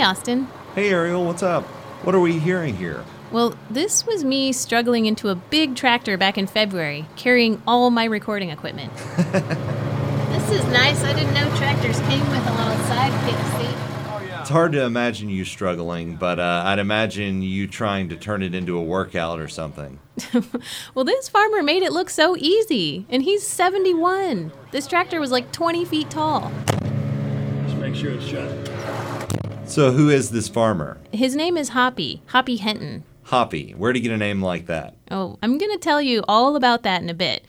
Hey, Austin. Hey, Ariel, what's up? What are we hearing here? Well, this was me struggling into a big tractor back in February, carrying all my recording equipment. this is nice. I didn't know tractors came with a little sidekick seat. It's hard to imagine you struggling, but uh, I'd imagine you trying to turn it into a workout or something. well, this farmer made it look so easy, and he's 71. This tractor was like 20 feet tall. Just make sure it's shut. So, who is this farmer? His name is Hoppy, Hoppy Henton. Hoppy. Where'd he get a name like that? Oh, I'm going to tell you all about that in a bit.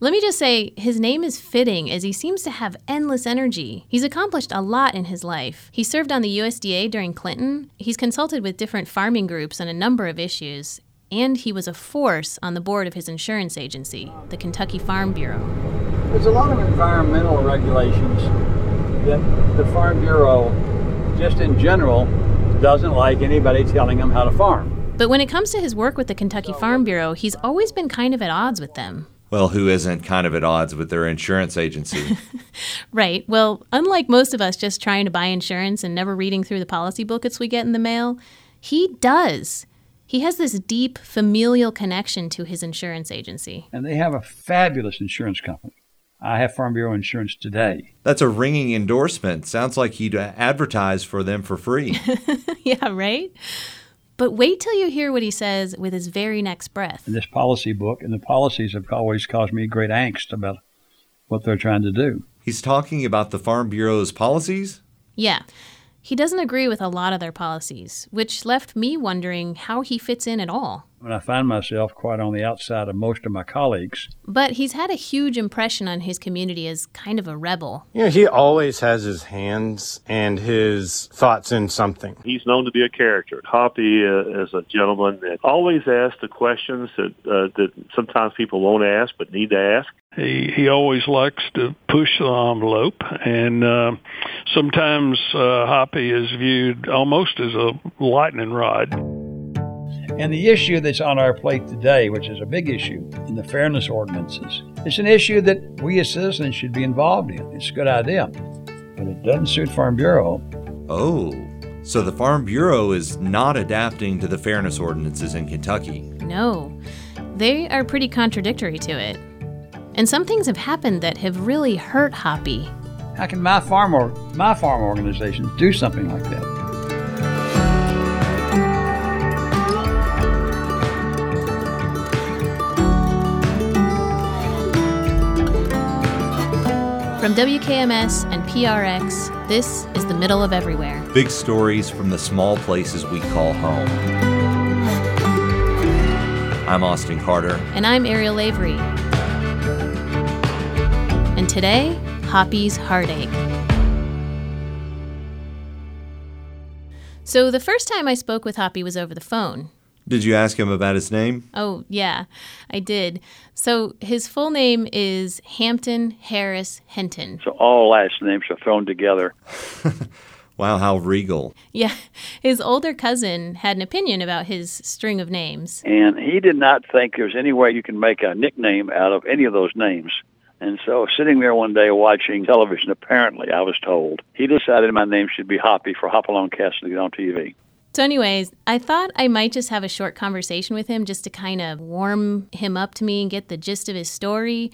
Let me just say, his name is fitting as he seems to have endless energy. He's accomplished a lot in his life. He served on the USDA during Clinton, he's consulted with different farming groups on a number of issues, and he was a force on the board of his insurance agency, the Kentucky Farm Bureau. There's a lot of environmental regulations that the Farm Bureau, just in general, doesn't like anybody telling them how to farm. But when it comes to his work with the Kentucky Farm Bureau, he's always been kind of at odds with them. Well, who isn't kind of at odds with their insurance agency? right. Well, unlike most of us just trying to buy insurance and never reading through the policy booklets we get in the mail, he does. He has this deep familial connection to his insurance agency. And they have a fabulous insurance company. I have Farm Bureau insurance today. That's a ringing endorsement. Sounds like he'd advertise for them for free. yeah, right? But wait till you hear what he says with his very next breath. In this policy book, and the policies have always caused me great angst about what they're trying to do. He's talking about the Farm Bureau's policies? Yeah. He doesn't agree with a lot of their policies, which left me wondering how he fits in at all. When I find myself quite on the outside of most of my colleagues. But he's had a huge impression on his community as kind of a rebel. You know, he always has his hands and his thoughts in something. He's known to be a character. Hoppy uh, is a gentleman that always asks the questions that uh, that sometimes people won't ask but need to ask. He he always likes to push the envelope, and uh, sometimes uh, Hoppy is viewed almost as a lightning rod. And the issue that's on our plate today, which is a big issue in the fairness ordinances, it's an issue that we as citizens should be involved in. It's a good idea, but it doesn't suit Farm Bureau. Oh, so the Farm Bureau is not adapting to the fairness ordinances in Kentucky. No, they are pretty contradictory to it. And some things have happened that have really hurt Hoppy. How can my farm or my farm organization do something like that? From WKMS and PRX, this is the middle of everywhere. Big stories from the small places we call home. I'm Austin Carter. And I'm Ariel Avery. And today, Hoppy's Heartache. So, the first time I spoke with Hoppy was over the phone. Did you ask him about his name? Oh, yeah, I did. So, his full name is Hampton Harris Henton. So, all last names are thrown together. wow, how regal. Yeah, his older cousin had an opinion about his string of names. And he did not think there's any way you can make a nickname out of any of those names. And so, sitting there one day watching television, apparently, I was told, he decided my name should be Hoppy for Hopalong Cassidy on TV. So, anyways, I thought I might just have a short conversation with him just to kind of warm him up to me and get the gist of his story.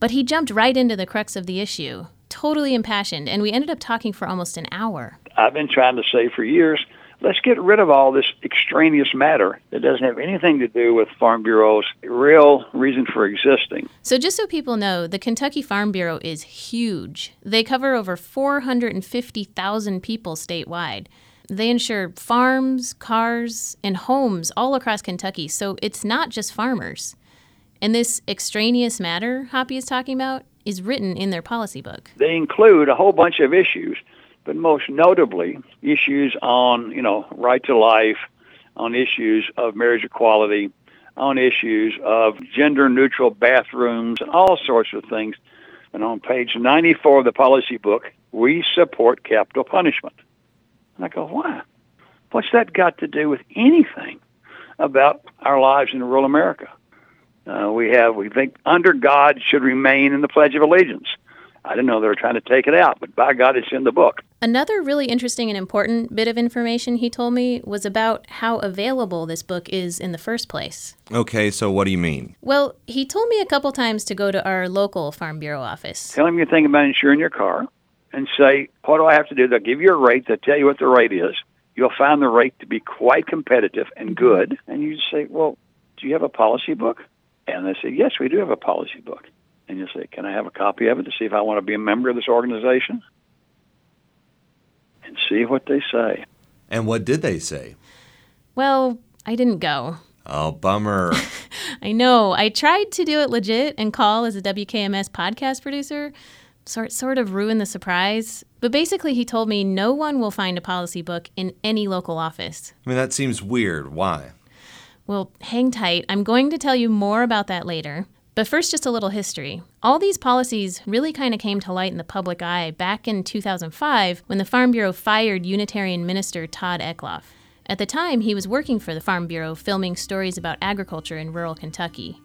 But he jumped right into the crux of the issue, totally impassioned, and we ended up talking for almost an hour. I've been trying to say for years let's get rid of all this extraneous matter that doesn't have anything to do with Farm Bureau's real reason for existing. So, just so people know, the Kentucky Farm Bureau is huge. They cover over 450,000 people statewide. They insure farms, cars, and homes all across Kentucky, so it's not just farmers. And this extraneous matter Hoppy is talking about is written in their policy book. They include a whole bunch of issues but most notably issues on, you know, right to life, on issues of marriage equality, on issues of gender neutral bathrooms and all sorts of things. And on page 94 of the policy book, we support capital punishment. And I go, why? What's that got to do with anything about our lives in rural America? Uh, we have, we think, under God should remain in the Pledge of Allegiance. I didn't know they were trying to take it out, but by God, it's in the book. Another really interesting and important bit of information he told me was about how available this book is in the first place. Okay, so what do you mean? Well, he told me a couple times to go to our local Farm Bureau office. Tell him you're thinking about insuring your car and say, what do I have to do? They'll give you a rate. They'll tell you what the rate is. You'll find the rate to be quite competitive and mm-hmm. good. And you say, well, do you have a policy book? And they say, yes, we do have a policy book. And you say, can I have a copy of it to see if I want to be a member of this organization? And see what they say. And what did they say? Well, I didn't go. Oh, bummer. I know. I tried to do it legit and call as a WKMS podcast producer, sort sort of ruin the surprise. But basically, he told me no one will find a policy book in any local office. I mean, that seems weird. Why? Well, hang tight. I'm going to tell you more about that later. But first, just a little history. All these policies really kind of came to light in the public eye back in 2005 when the Farm Bureau fired Unitarian minister Todd Eklof. At the time, he was working for the Farm Bureau filming stories about agriculture in rural Kentucky.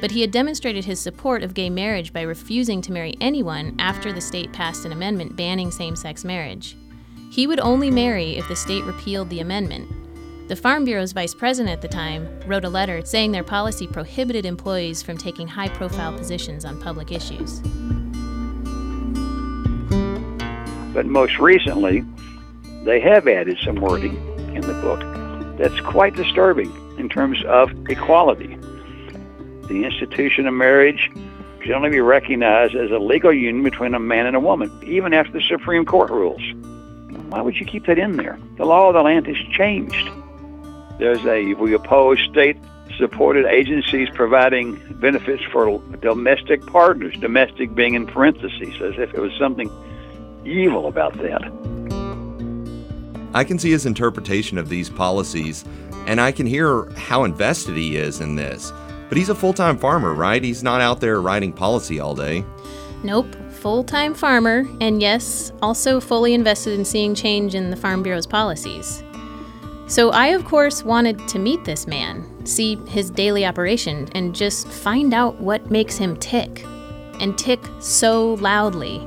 But he had demonstrated his support of gay marriage by refusing to marry anyone after the state passed an amendment banning same sex marriage. He would only marry if the state repealed the amendment. The Farm Bureau's vice president at the time wrote a letter saying their policy prohibited employees from taking high profile positions on public issues. But most recently, they have added some wording in the book that's quite disturbing in terms of equality. The institution of marriage can only be recognized as a legal union between a man and a woman, even after the Supreme Court rules. Why would you keep that in there? The law of the land has changed. There's a, we oppose state supported agencies providing benefits for domestic partners, domestic being in parentheses, as if it was something evil about that. I can see his interpretation of these policies, and I can hear how invested he is in this. But he's a full time farmer, right? He's not out there writing policy all day. Nope, full time farmer, and yes, also fully invested in seeing change in the Farm Bureau's policies. So I, of course, wanted to meet this man, see his daily operation, and just find out what makes him tick. And tick so loudly.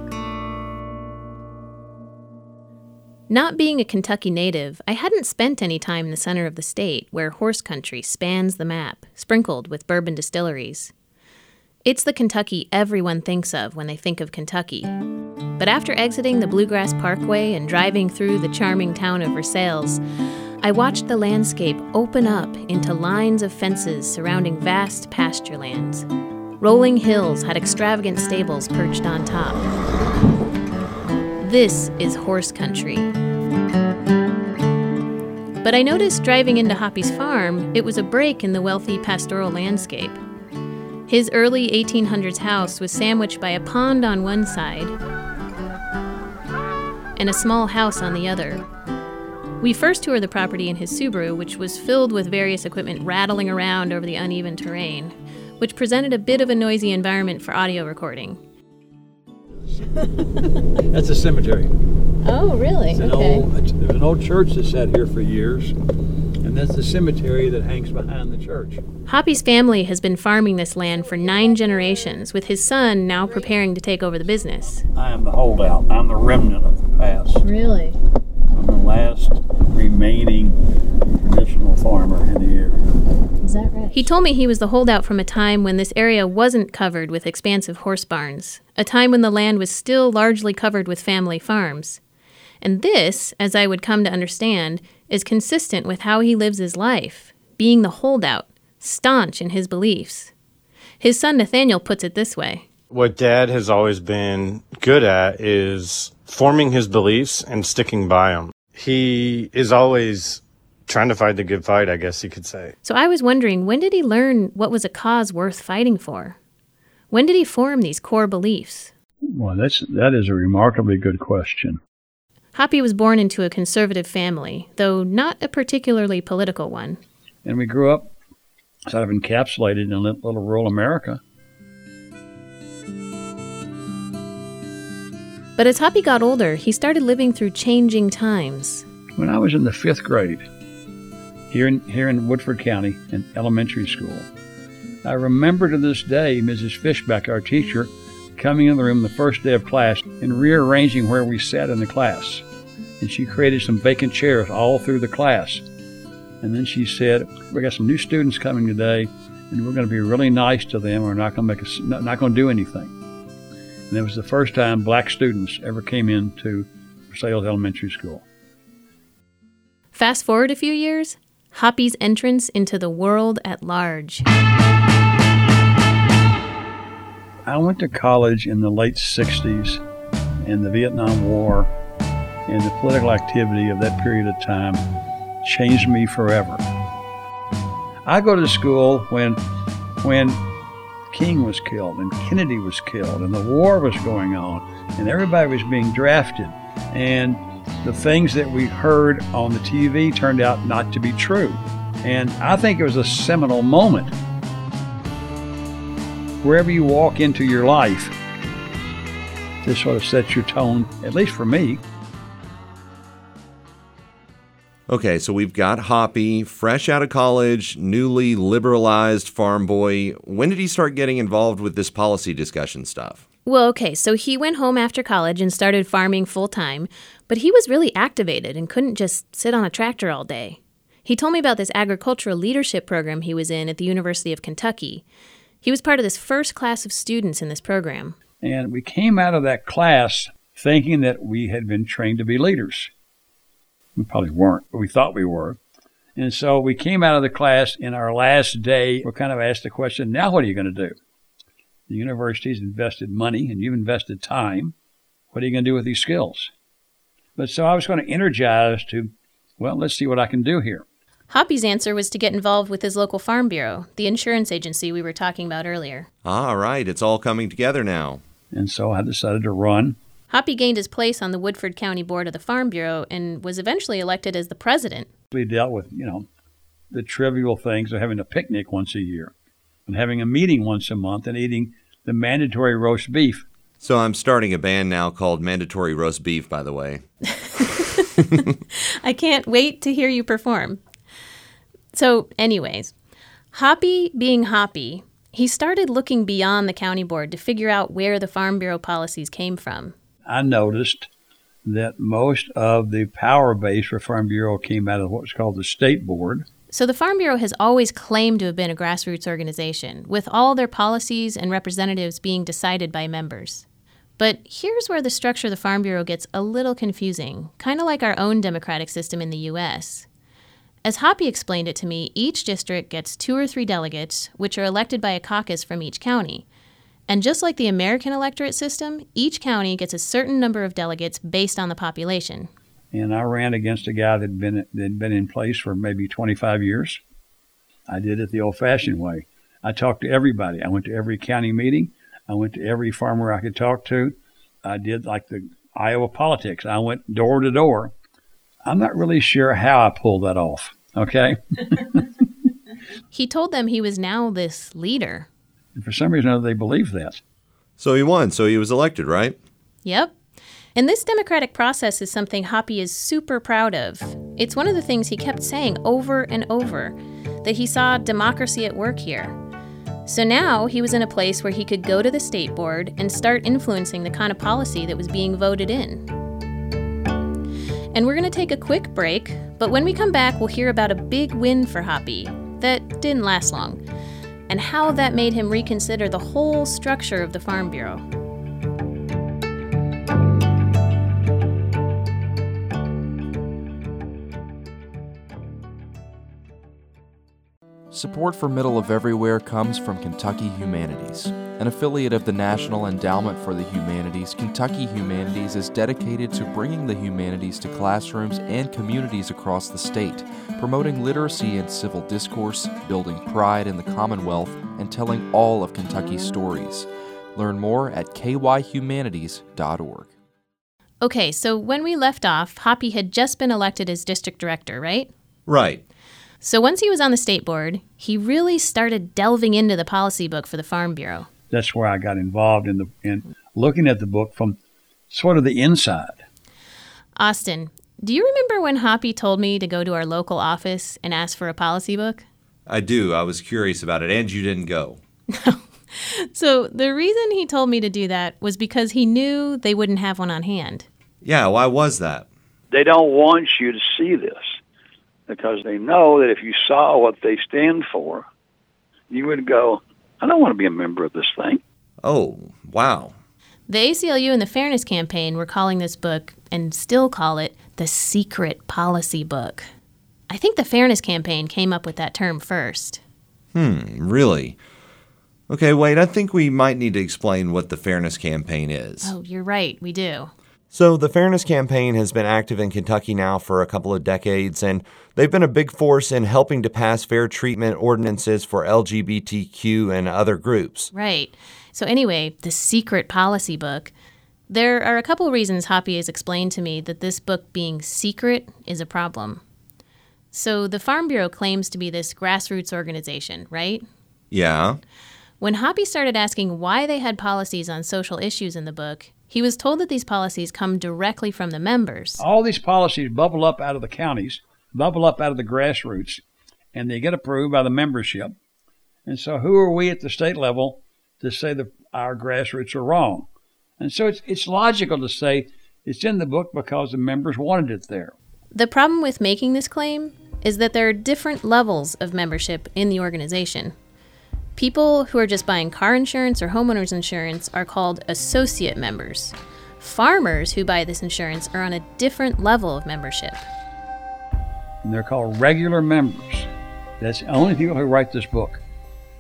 Not being a Kentucky native, I hadn't spent any time in the center of the state, where horse country spans the map, sprinkled with bourbon distilleries. It's the Kentucky everyone thinks of when they think of Kentucky. But after exiting the Bluegrass Parkway and driving through the charming town of Versailles, I watched the landscape open up into lines of fences surrounding vast pasture lands. Rolling hills had extravagant stables perched on top. This is horse country. But I noticed driving into Hoppy's farm, it was a break in the wealthy pastoral landscape. His early 1800s house was sandwiched by a pond on one side and a small house on the other. We first toured the property in his Subaru, which was filled with various equipment rattling around over the uneven terrain, which presented a bit of a noisy environment for audio recording. That's a cemetery. Oh, really? It's an old, it's, there's an old church that sat here for years, and that's the cemetery that hangs behind the church. Hoppy's family has been farming this land for nine generations, with his son now preparing to take over the business. I am the holdout. I'm the remnant of the past. Really? I'm the last remaining traditional farmer in the area. Is that right? He told me he was the holdout from a time when this area wasn't covered with expansive horse barns, a time when the land was still largely covered with family farms. And this, as I would come to understand, is consistent with how he lives his life, being the holdout, staunch in his beliefs. His son Nathaniel puts it this way What dad has always been good at is forming his beliefs and sticking by them. He is always trying to fight the good fight, I guess you could say. So I was wondering when did he learn what was a cause worth fighting for? When did he form these core beliefs? Well, that's that is a remarkably good question. Hoppy was born into a conservative family, though not a particularly political one. And we grew up sort of encapsulated in little rural America. But as Hoppy got older, he started living through changing times. When I was in the fifth grade, here in, here in Woodford County, in elementary school, I remember to this day Mrs. Fishback, our teacher, coming in the room the first day of class and rearranging where we sat in the class. And she created some vacant chairs all through the class. And then she said, "We got some new students coming today, and we're going to be really nice to them. We're not going to make a, not, not going to do anything." And it was the first time black students ever came into Versailles Elementary School. Fast forward a few years, Hoppy's entrance into the world at large. I went to college in the late 60s, and the Vietnam War and the political activity of that period of time changed me forever. I go to school when, when King was killed and Kennedy was killed and the war was going on and everybody was being drafted and the things that we heard on the TV turned out not to be true. And I think it was a seminal moment. Wherever you walk into your life, this sort of sets your tone, at least for me. Okay, so we've got Hoppy, fresh out of college, newly liberalized farm boy. When did he start getting involved with this policy discussion stuff? Well, okay, so he went home after college and started farming full time, but he was really activated and couldn't just sit on a tractor all day. He told me about this agricultural leadership program he was in at the University of Kentucky. He was part of this first class of students in this program. And we came out of that class thinking that we had been trained to be leaders. We probably weren't, but we thought we were. And so we came out of the class in our last day. We're kind of asked the question now, what are you going to do? The university's invested money and you've invested time. What are you going to do with these skills? But so I was going to energize to, well, let's see what I can do here. Hoppy's answer was to get involved with his local farm bureau, the insurance agency we were talking about earlier. All right, it's all coming together now. And so I decided to run. Hoppy gained his place on the Woodford County Board of the Farm Bureau and was eventually elected as the president. We dealt with, you know, the trivial things of having a picnic once a year and having a meeting once a month and eating the mandatory roast beef. So I'm starting a band now called Mandatory Roast Beef, by the way. I can't wait to hear you perform. So, anyways, Hoppy being Hoppy, he started looking beyond the county board to figure out where the Farm Bureau policies came from. I noticed that most of the power base for Farm Bureau came out of what's called the state board. So, the Farm Bureau has always claimed to have been a grassroots organization, with all their policies and representatives being decided by members. But here's where the structure of the Farm Bureau gets a little confusing, kind of like our own democratic system in the U.S. As Hoppy explained it to me, each district gets two or three delegates, which are elected by a caucus from each county. And just like the American electorate system, each county gets a certain number of delegates based on the population. And I ran against a guy that had been, that had been in place for maybe 25 years. I did it the old fashioned way. I talked to everybody. I went to every county meeting. I went to every farmer I could talk to. I did like the Iowa politics. I went door to door. I'm not really sure how I pulled that off. Okay. He told them he was now this leader. And for some reason or other, they believe that. So he won, so he was elected, right? Yep. And this democratic process is something Hoppy is super proud of. It's one of the things he kept saying over and over that he saw democracy at work here. So now he was in a place where he could go to the state board and start influencing the kind of policy that was being voted in. And we're going to take a quick break, but when we come back, we'll hear about a big win for Hoppy that didn't last long, and how that made him reconsider the whole structure of the Farm Bureau. Support for Middle of Everywhere comes from Kentucky Humanities. An affiliate of the National Endowment for the Humanities, Kentucky Humanities is dedicated to bringing the humanities to classrooms and communities across the state, promoting literacy and civil discourse, building pride in the Commonwealth, and telling all of Kentucky's stories. Learn more at kyhumanities.org. Okay, so when we left off, Hoppy had just been elected as district director, right? Right. So once he was on the state board, he really started delving into the policy book for the Farm Bureau. That's where I got involved in the in looking at the book from sort of the inside. Austin, do you remember when Hoppy told me to go to our local office and ask for a policy book? I do. I was curious about it, and you didn't go. So the reason he told me to do that was because he knew they wouldn't have one on hand. Yeah, why was that? They don't want you to see this because they know that if you saw what they stand for, you would go, I don't want to be a member of this thing. Oh, wow. The ACLU and the Fairness Campaign were calling this book, and still call it, the secret policy book. I think the Fairness Campaign came up with that term first. Hmm, really? Okay, wait, I think we might need to explain what the Fairness Campaign is. Oh, you're right, we do. So, the Fairness Campaign has been active in Kentucky now for a couple of decades, and they've been a big force in helping to pass fair treatment ordinances for LGBTQ and other groups. Right. So, anyway, the secret policy book. There are a couple reasons Hoppy has explained to me that this book being secret is a problem. So, the Farm Bureau claims to be this grassroots organization, right? Yeah. When Hoppy started asking why they had policies on social issues in the book, he was told that these policies come directly from the members. All these policies bubble up out of the counties, bubble up out of the grassroots, and they get approved by the membership. And so, who are we at the state level to say that our grassroots are wrong? And so, it's, it's logical to say it's in the book because the members wanted it there. The problem with making this claim is that there are different levels of membership in the organization. People who are just buying car insurance or homeowners insurance are called associate members. Farmers who buy this insurance are on a different level of membership. And they're called regular members. That's the only people who write this book.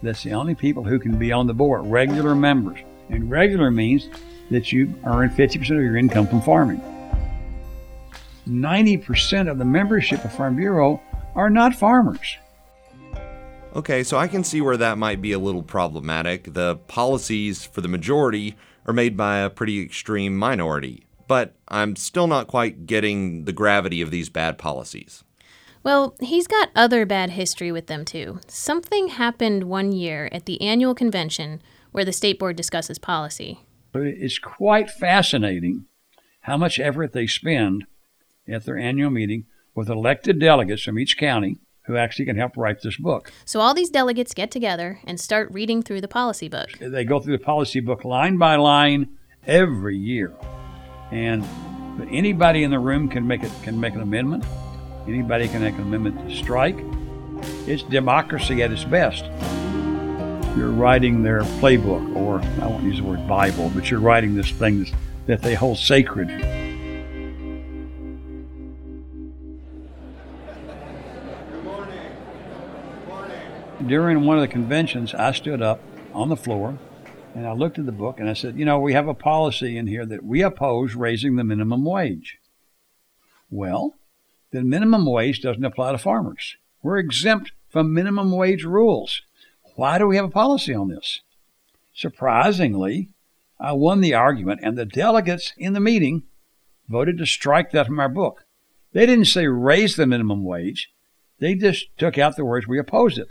That's the only people who can be on the board, regular members. And regular means that you earn 50% of your income from farming. 90% of the membership of Farm Bureau are not farmers. Okay, so I can see where that might be a little problematic. The policies for the majority are made by a pretty extreme minority, but I'm still not quite getting the gravity of these bad policies. Well, he's got other bad history with them too. Something happened one year at the annual convention where the state board discusses policy. It's quite fascinating how much effort they spend at their annual meeting with elected delegates from each county who actually can help write this book. So all these delegates get together and start reading through the policy book. They go through the policy book line by line every year. And anybody in the room can make it can make an amendment. Anybody can make an amendment to strike. It's democracy at its best. You're writing their playbook, or I won't use the word Bible, but you're writing this thing that they hold sacred. During one of the conventions, I stood up on the floor and I looked at the book and I said, You know, we have a policy in here that we oppose raising the minimum wage. Well, the minimum wage doesn't apply to farmers. We're exempt from minimum wage rules. Why do we have a policy on this? Surprisingly, I won the argument, and the delegates in the meeting voted to strike that from our book. They didn't say raise the minimum wage, they just took out the words we oppose it.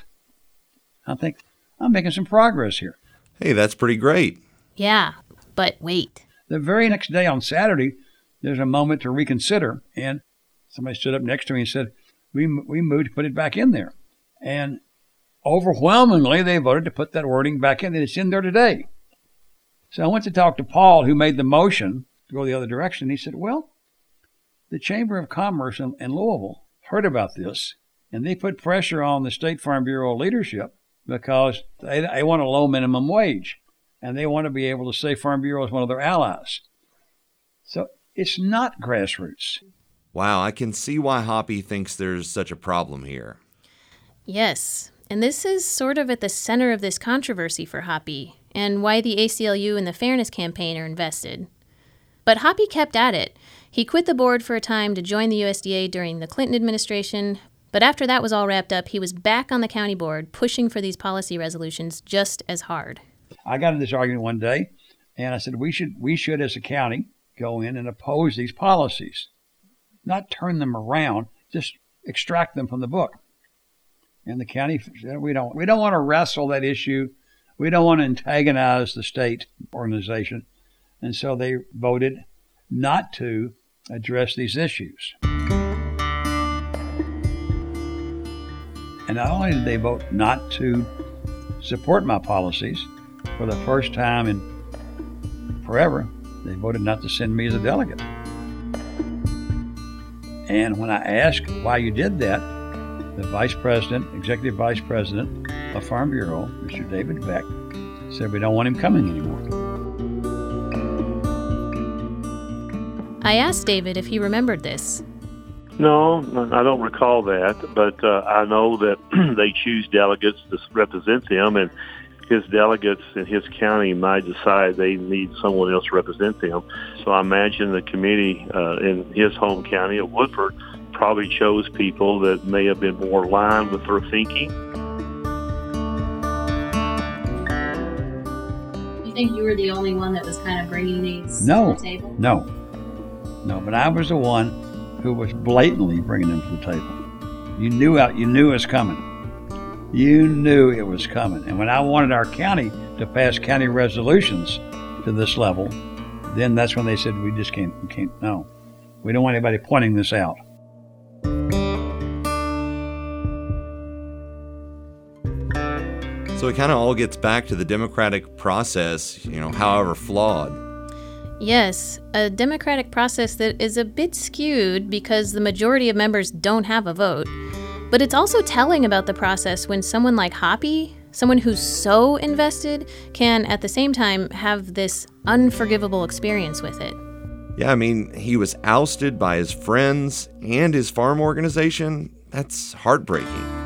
I think I'm making some progress here. Hey, that's pretty great. Yeah, but wait. The very next day on Saturday, there's a moment to reconsider, and somebody stood up next to me and said, "We we moved to put it back in there," and overwhelmingly they voted to put that wording back in, and it's in there today. So I went to talk to Paul, who made the motion to go the other direction. He said, "Well, the Chamber of Commerce in, in Louisville heard about this, and they put pressure on the State Farm Bureau leadership." Because they, they want a low minimum wage and they want to be able to say Farm Bureau is one of their allies. So it's not grassroots. Wow, I can see why Hoppy thinks there's such a problem here. Yes, and this is sort of at the center of this controversy for Hoppy and why the ACLU and the Fairness Campaign are invested. But Hoppy kept at it. He quit the board for a time to join the USDA during the Clinton administration, but after that was all wrapped up, he was back on the county board pushing for these policy resolutions just as hard. I got in this argument one day, and I said we should we should as a county go in and oppose these policies, not turn them around, just extract them from the book. And the county said we don't we don't want to wrestle that issue, we don't want to antagonize the state organization, and so they voted not to address these issues. And not only did they vote not to support my policies, for the first time in forever, they voted not to send me as a delegate. And when I asked why you did that, the vice president, executive vice president of Farm Bureau, Mr. David Beck, said we don't want him coming anymore. I asked David if he remembered this. No, I don't recall that, but uh, I know that they choose delegates to represent them, and his delegates in his county might decide they need someone else to represent them. So I imagine the committee uh, in his home county of Woodford probably chose people that may have been more aligned with their thinking. You think you were the only one that was kind of bringing these No, to the table? no, no. But I was the one who was blatantly bringing them to the table. You knew out. You knew it was coming. You knew it was coming. And when I wanted our county to pass county resolutions to this level, then that's when they said we just can't. We can't. No, we don't want anybody pointing this out. So it kind of all gets back to the democratic process, you know, however flawed. Yes, a democratic process that is a bit skewed because the majority of members don't have a vote. But it's also telling about the process when someone like Hoppy, someone who's so invested, can at the same time have this unforgivable experience with it. Yeah, I mean, he was ousted by his friends and his farm organization. That's heartbreaking.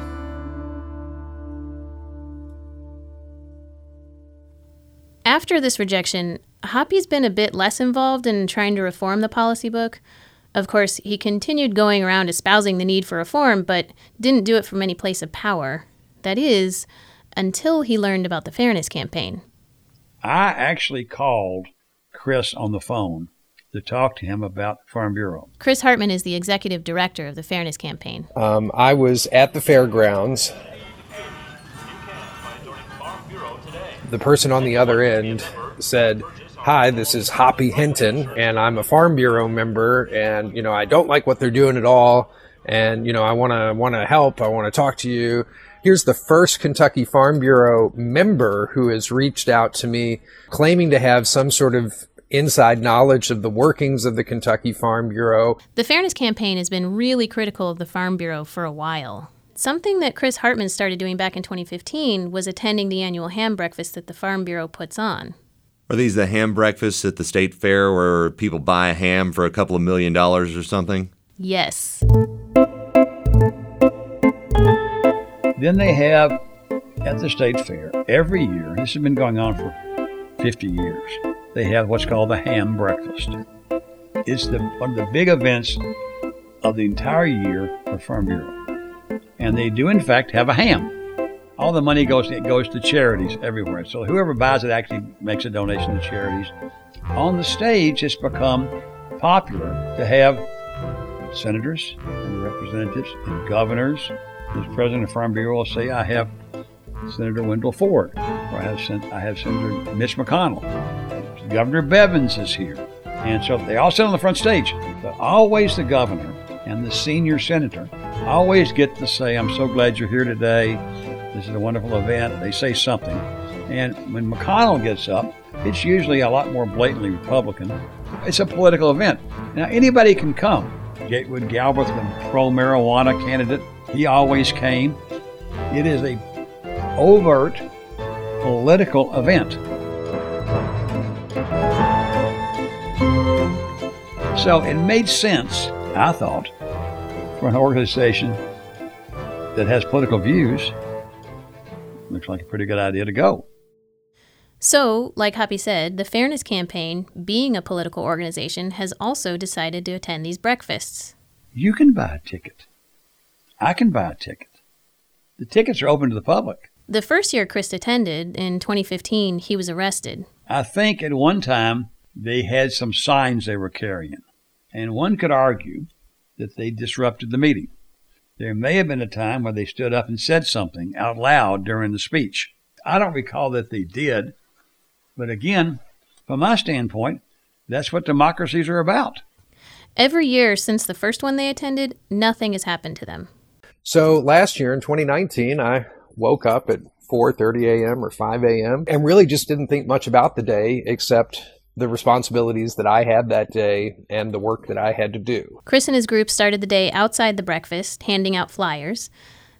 After this rejection, Hoppy's been a bit less involved in trying to reform the policy book. Of course, he continued going around espousing the need for reform, but didn't do it from any place of power. That is, until he learned about the Fairness Campaign. I actually called Chris on the phone to talk to him about the Farm Bureau. Chris Hartman is the executive director of the Fairness Campaign. Um, I was at the fairgrounds. The person on the other end said, Hi, this is Hoppy Henton, and I'm a Farm Bureau member, and you know I don't like what they're doing at all, and you know I want to want to help. I want to talk to you. Here's the first Kentucky Farm Bureau member who has reached out to me, claiming to have some sort of inside knowledge of the workings of the Kentucky Farm Bureau. The Fairness Campaign has been really critical of the Farm Bureau for a while. Something that Chris Hartman started doing back in 2015 was attending the annual ham breakfast that the Farm Bureau puts on. Are these the ham breakfasts at the state fair where people buy a ham for a couple of million dollars or something? Yes. Then they have at the state fair every year, this has been going on for 50 years, they have what's called the ham breakfast. It's the, one of the big events of the entire year for Farm Bureau. And they do, in fact, have a ham. All the money goes it goes to charities everywhere. So whoever buys it actually makes a donation to charities. On the stage, it's become popular to have senators and representatives and governors. The president of Farm Bureau will say, "I have Senator Wendell Ford, or I have Sen- I have Senator Mitch McConnell. Governor Bevins is here." And so they all sit on the front stage, but always the governor and the senior senator always get to say, I'm so glad you're here today. This is a wonderful event. They say something. And when McConnell gets up, it's usually a lot more blatantly Republican. It's a political event. Now, anybody can come. Gatewood Galbraith, the pro marijuana candidate, he always came. It is a overt political event. So it made sense, I thought, for an organization that has political views. Looks like a pretty good idea to go. So, like Hoppy said, the Fairness Campaign, being a political organization, has also decided to attend these breakfasts. You can buy a ticket. I can buy a ticket. The tickets are open to the public. The first year Chris attended, in 2015, he was arrested. I think at one time they had some signs they were carrying, and one could argue that they disrupted the meeting. There may have been a time where they stood up and said something out loud during the speech. I don't recall that they did, but again, from my standpoint, that's what democracies are about. Every year since the first one they attended, nothing has happened to them. So last year in 2019, I woke up at 4:30 a.m. or 5 a.m. and really just didn't think much about the day except the responsibilities that I had that day and the work that I had to do. Chris and his group started the day outside the breakfast, handing out flyers.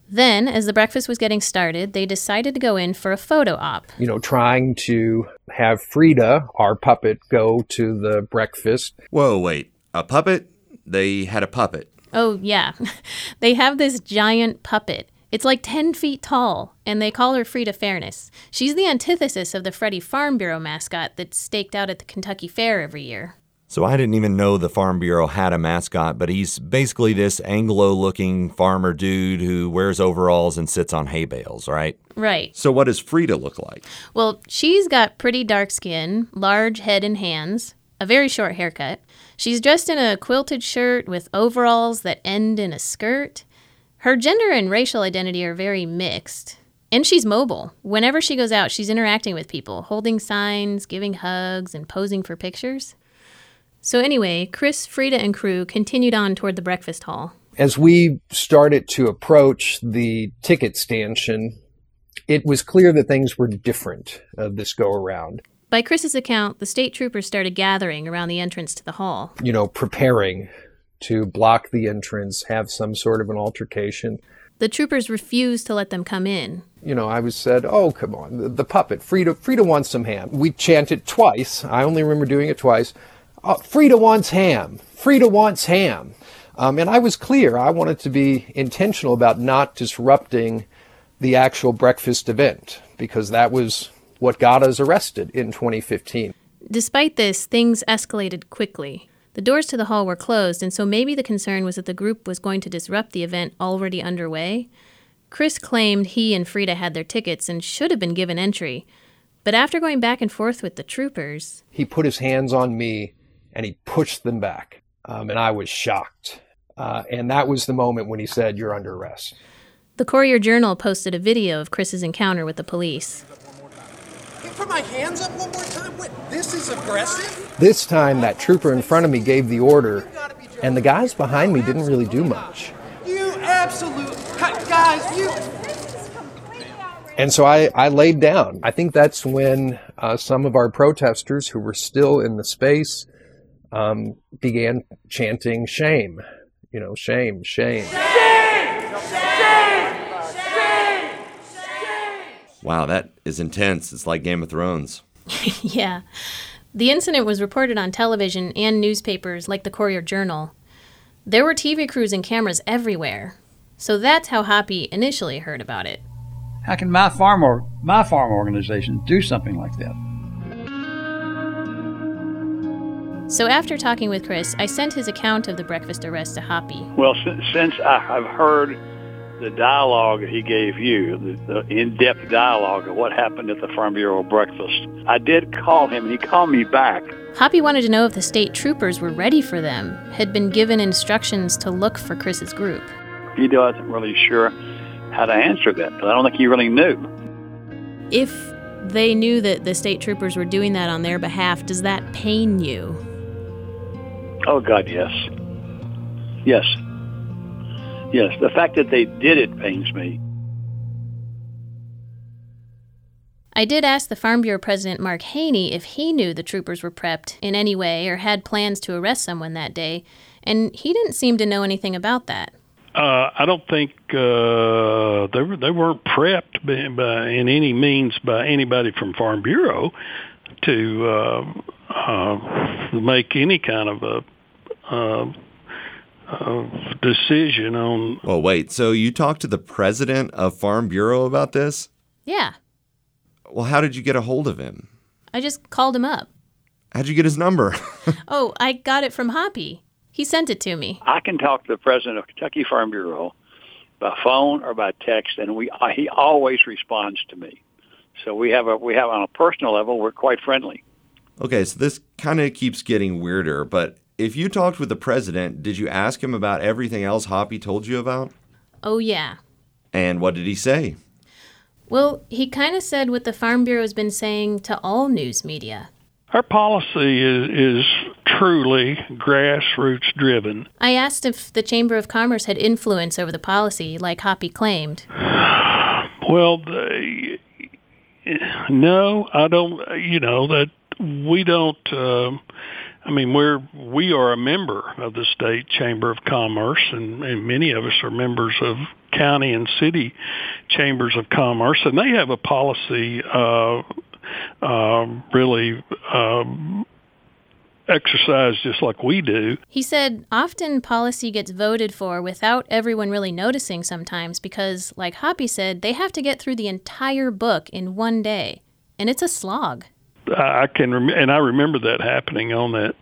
Then, as the breakfast was getting started, they decided to go in for a photo op. You know, trying to have Frida, our puppet, go to the breakfast. Whoa, wait. A puppet? They had a puppet. Oh, yeah. they have this giant puppet. It's like 10 feet tall, and they call her Frida Fairness. She's the antithesis of the Freddie Farm Bureau mascot that's staked out at the Kentucky Fair every year. So I didn't even know the Farm Bureau had a mascot, but he's basically this Anglo looking farmer dude who wears overalls and sits on hay bales, right? Right. So what does Frida look like? Well, she's got pretty dark skin, large head and hands, a very short haircut. She's dressed in a quilted shirt with overalls that end in a skirt. Her gender and racial identity are very mixed. And she's mobile. Whenever she goes out, she's interacting with people, holding signs, giving hugs, and posing for pictures. So, anyway, Chris, Frida, and crew continued on toward the breakfast hall. As we started to approach the ticket stanchion, it was clear that things were different uh, this go around. By Chris's account, the state troopers started gathering around the entrance to the hall. You know, preparing to block the entrance, have some sort of an altercation. The troopers refused to let them come in. You know, I was said, "Oh, come on, the, the puppet, Frida, Frida wants some ham." We chanted twice. I only remember doing it twice. Oh, Frida wants ham. Frida wants ham. Um, and I was clear. I wanted to be intentional about not disrupting the actual breakfast event because that was what got us arrested in 2015. Despite this, things escalated quickly. The doors to the hall were closed, and so maybe the concern was that the group was going to disrupt the event already underway. Chris claimed he and Frida had their tickets and should have been given entry. But after going back and forth with the troopers, he put his hands on me and he pushed them back. Um, and I was shocked. Uh, and that was the moment when he said, You're under arrest. The Courier Journal posted a video of Chris's encounter with the police. Put my hands up one more time. What? This is aggressive. This time, that trooper in front of me gave the order, and the guys behind me didn't really do much. You absolute guys, you. And so I, I laid down. I think that's when uh, some of our protesters who were still in the space um, began chanting shame. You know, shame, shame. Wow, that is intense. It's like Game of Thrones. yeah. The incident was reported on television and newspapers like the Courier Journal. There were TV crews and cameras everywhere. So that's how Hoppy initially heard about it. How can my farm or my farm organization do something like that? So after talking with Chris, I sent his account of the breakfast arrest to Hoppy. Well, since, since I have heard the dialogue he gave you, the, the in-depth dialogue of what happened at the Farm Bureau breakfast, I did call him, and he called me back. Hoppy wanted to know if the state troopers were ready for them, had been given instructions to look for Chris's group. He wasn't really sure how to answer that, but I don't think he really knew. If they knew that the state troopers were doing that on their behalf, does that pain you? Oh, God, yes. Yes. Yes, the fact that they did it pains me. I did ask the Farm Bureau President Mark Haney if he knew the troopers were prepped in any way or had plans to arrest someone that day, and he didn't seem to know anything about that. Uh, I don't think uh, they were, they weren't prepped by, by, in any means by anybody from Farm Bureau to uh, uh, make any kind of a uh, decision on. Well, wait. So you talked to the president of Farm Bureau about this? Yeah. Well, how did you get a hold of him? I just called him up. How'd you get his number? oh, I got it from Hoppy. He sent it to me. I can talk to the president of Kentucky Farm Bureau by phone or by text, and we uh, he always responds to me. So we have a we have on a personal level, we're quite friendly. Okay, so this kind of keeps getting weirder, but if you talked with the president, did you ask him about everything else Hoppy told you about? Oh, yeah. And what did he say? Well, he kind of said what the Farm Bureau's been saying to all news media. Our policy is, is truly grassroots driven. I asked if the Chamber of Commerce had influence over the policy, like Hoppy claimed. Well, they, No, I don't. You know that we don't. Uh, I mean, we're we are a member of the state chamber of commerce, and, and many of us are members of county and city chambers of commerce, and they have a policy. Uh, uh, really. Um, exercise just like we do. He said often policy gets voted for without everyone really noticing sometimes because, like Hoppy said, they have to get through the entire book in one day. And it's a slog. I can rem- and I remember that happening on that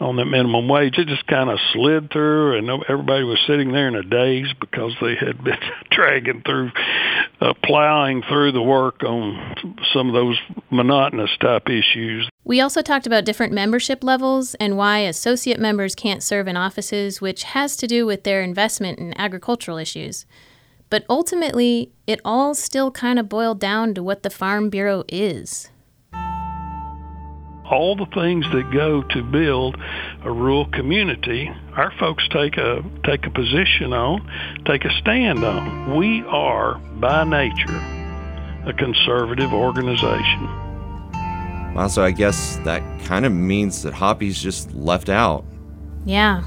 on that minimum wage. It just kind of slid through, and everybody was sitting there in a daze because they had been dragging through, uh, plowing through the work on some of those monotonous type issues. We also talked about different membership levels and why associate members can't serve in offices, which has to do with their investment in agricultural issues. But ultimately, it all still kind of boiled down to what the Farm Bureau is all the things that go to build a rural community, our folks take a take a position on, take a stand on. We are by nature a conservative organization. Well, so I guess that kind of means that Hoppy's just left out. Yeah.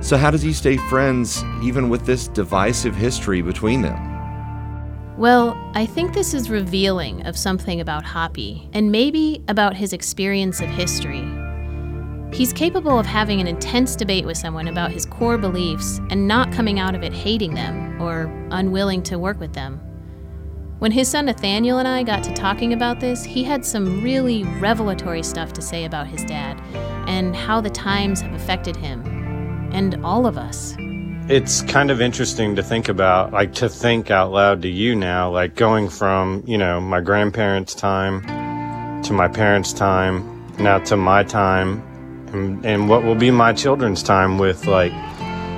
So how does he stay friends even with this divisive history between them? Well, I think this is revealing of something about Hoppy, and maybe about his experience of history. He's capable of having an intense debate with someone about his core beliefs and not coming out of it hating them or unwilling to work with them. When his son Nathaniel and I got to talking about this, he had some really revelatory stuff to say about his dad and how the times have affected him and all of us. It's kind of interesting to think about, like to think out loud to you now, like going from, you know, my grandparents' time to my parents' time, now to my time, and, and what will be my children's time with like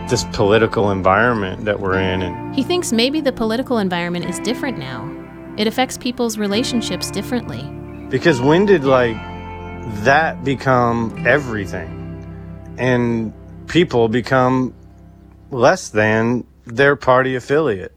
this political environment that we're in. And he thinks maybe the political environment is different now. It affects people's relationships differently. Because when did like that become everything? And people become less than their party affiliate.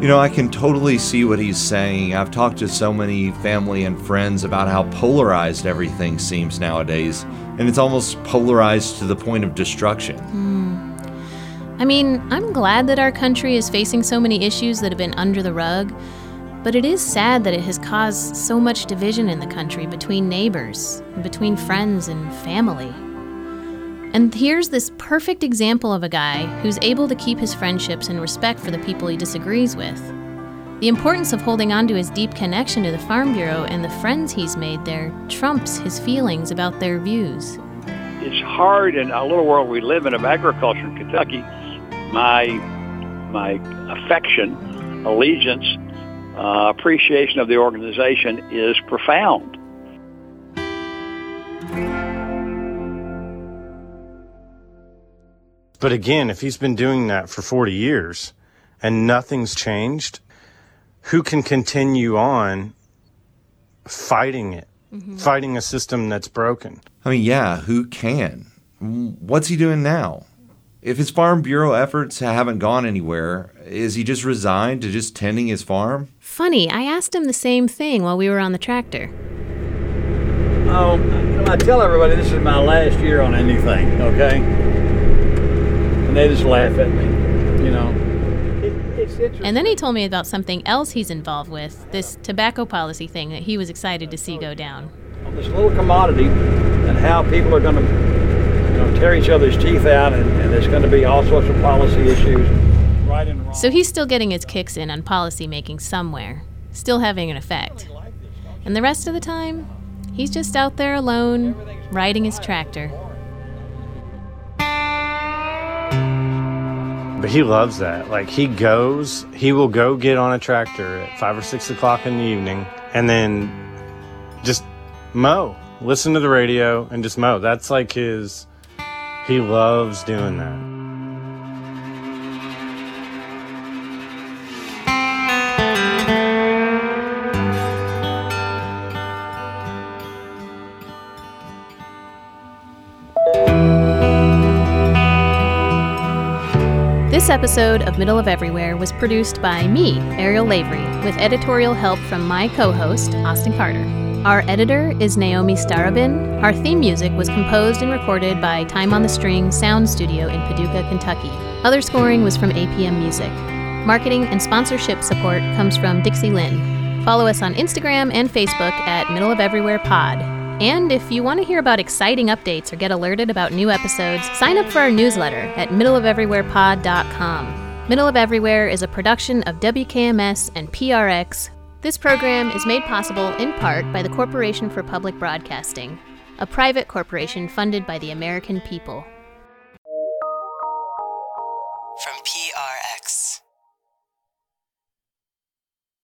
You know, I can totally see what he's saying. I've talked to so many family and friends about how polarized everything seems nowadays, and it's almost polarized to the point of destruction. Mm. I mean, I'm glad that our country is facing so many issues that have been under the rug, but it is sad that it has caused so much division in the country between neighbors, between friends and family. And here's this perfect example of a guy who's able to keep his friendships and respect for the people he disagrees with. The importance of holding on to his deep connection to the Farm Bureau and the friends he's made there trumps his feelings about their views. It's hard in a little world we live in of agriculture in Kentucky. My my affection, allegiance, uh, appreciation of the organization is profound. But again, if he's been doing that for 40 years and nothing's changed, who can continue on fighting it, mm-hmm. fighting a system that's broken? I mean, yeah, who can? What's he doing now? If his Farm Bureau efforts haven't gone anywhere, is he just resigned to just tending his farm? Funny, I asked him the same thing while we were on the tractor. Oh, I tell everybody this is my last year on anything, okay? And they just laugh at me, you know. and then he told me about something else he's involved with, this tobacco policy thing that he was excited to see go down. On this little commodity and how people are going to you know, tear each other's teeth out, and, and there's going to be all sorts of policy issues, right and wrong. So he's still getting his kicks in on policy making somewhere, still having an effect. And the rest of the time, he's just out there alone, riding his tractor. But he loves that. Like he goes, he will go get on a tractor at five or six o'clock in the evening and then just mow, listen to the radio and just mow. That's like his, he loves doing that. Episode of Middle of Everywhere was produced by me, Ariel Lavery, with editorial help from my co host, Austin Carter. Our editor is Naomi Starobin. Our theme music was composed and recorded by Time on the String Sound Studio in Paducah, Kentucky. Other scoring was from APM Music. Marketing and sponsorship support comes from Dixie Lynn. Follow us on Instagram and Facebook at Middle of Everywhere Pod. And if you want to hear about exciting updates or get alerted about new episodes, sign up for our newsletter at middleofeverywherepod.com. Middle of Everywhere is a production of WKMS and PRX. This program is made possible in part by the Corporation for Public Broadcasting, a private corporation funded by the American people.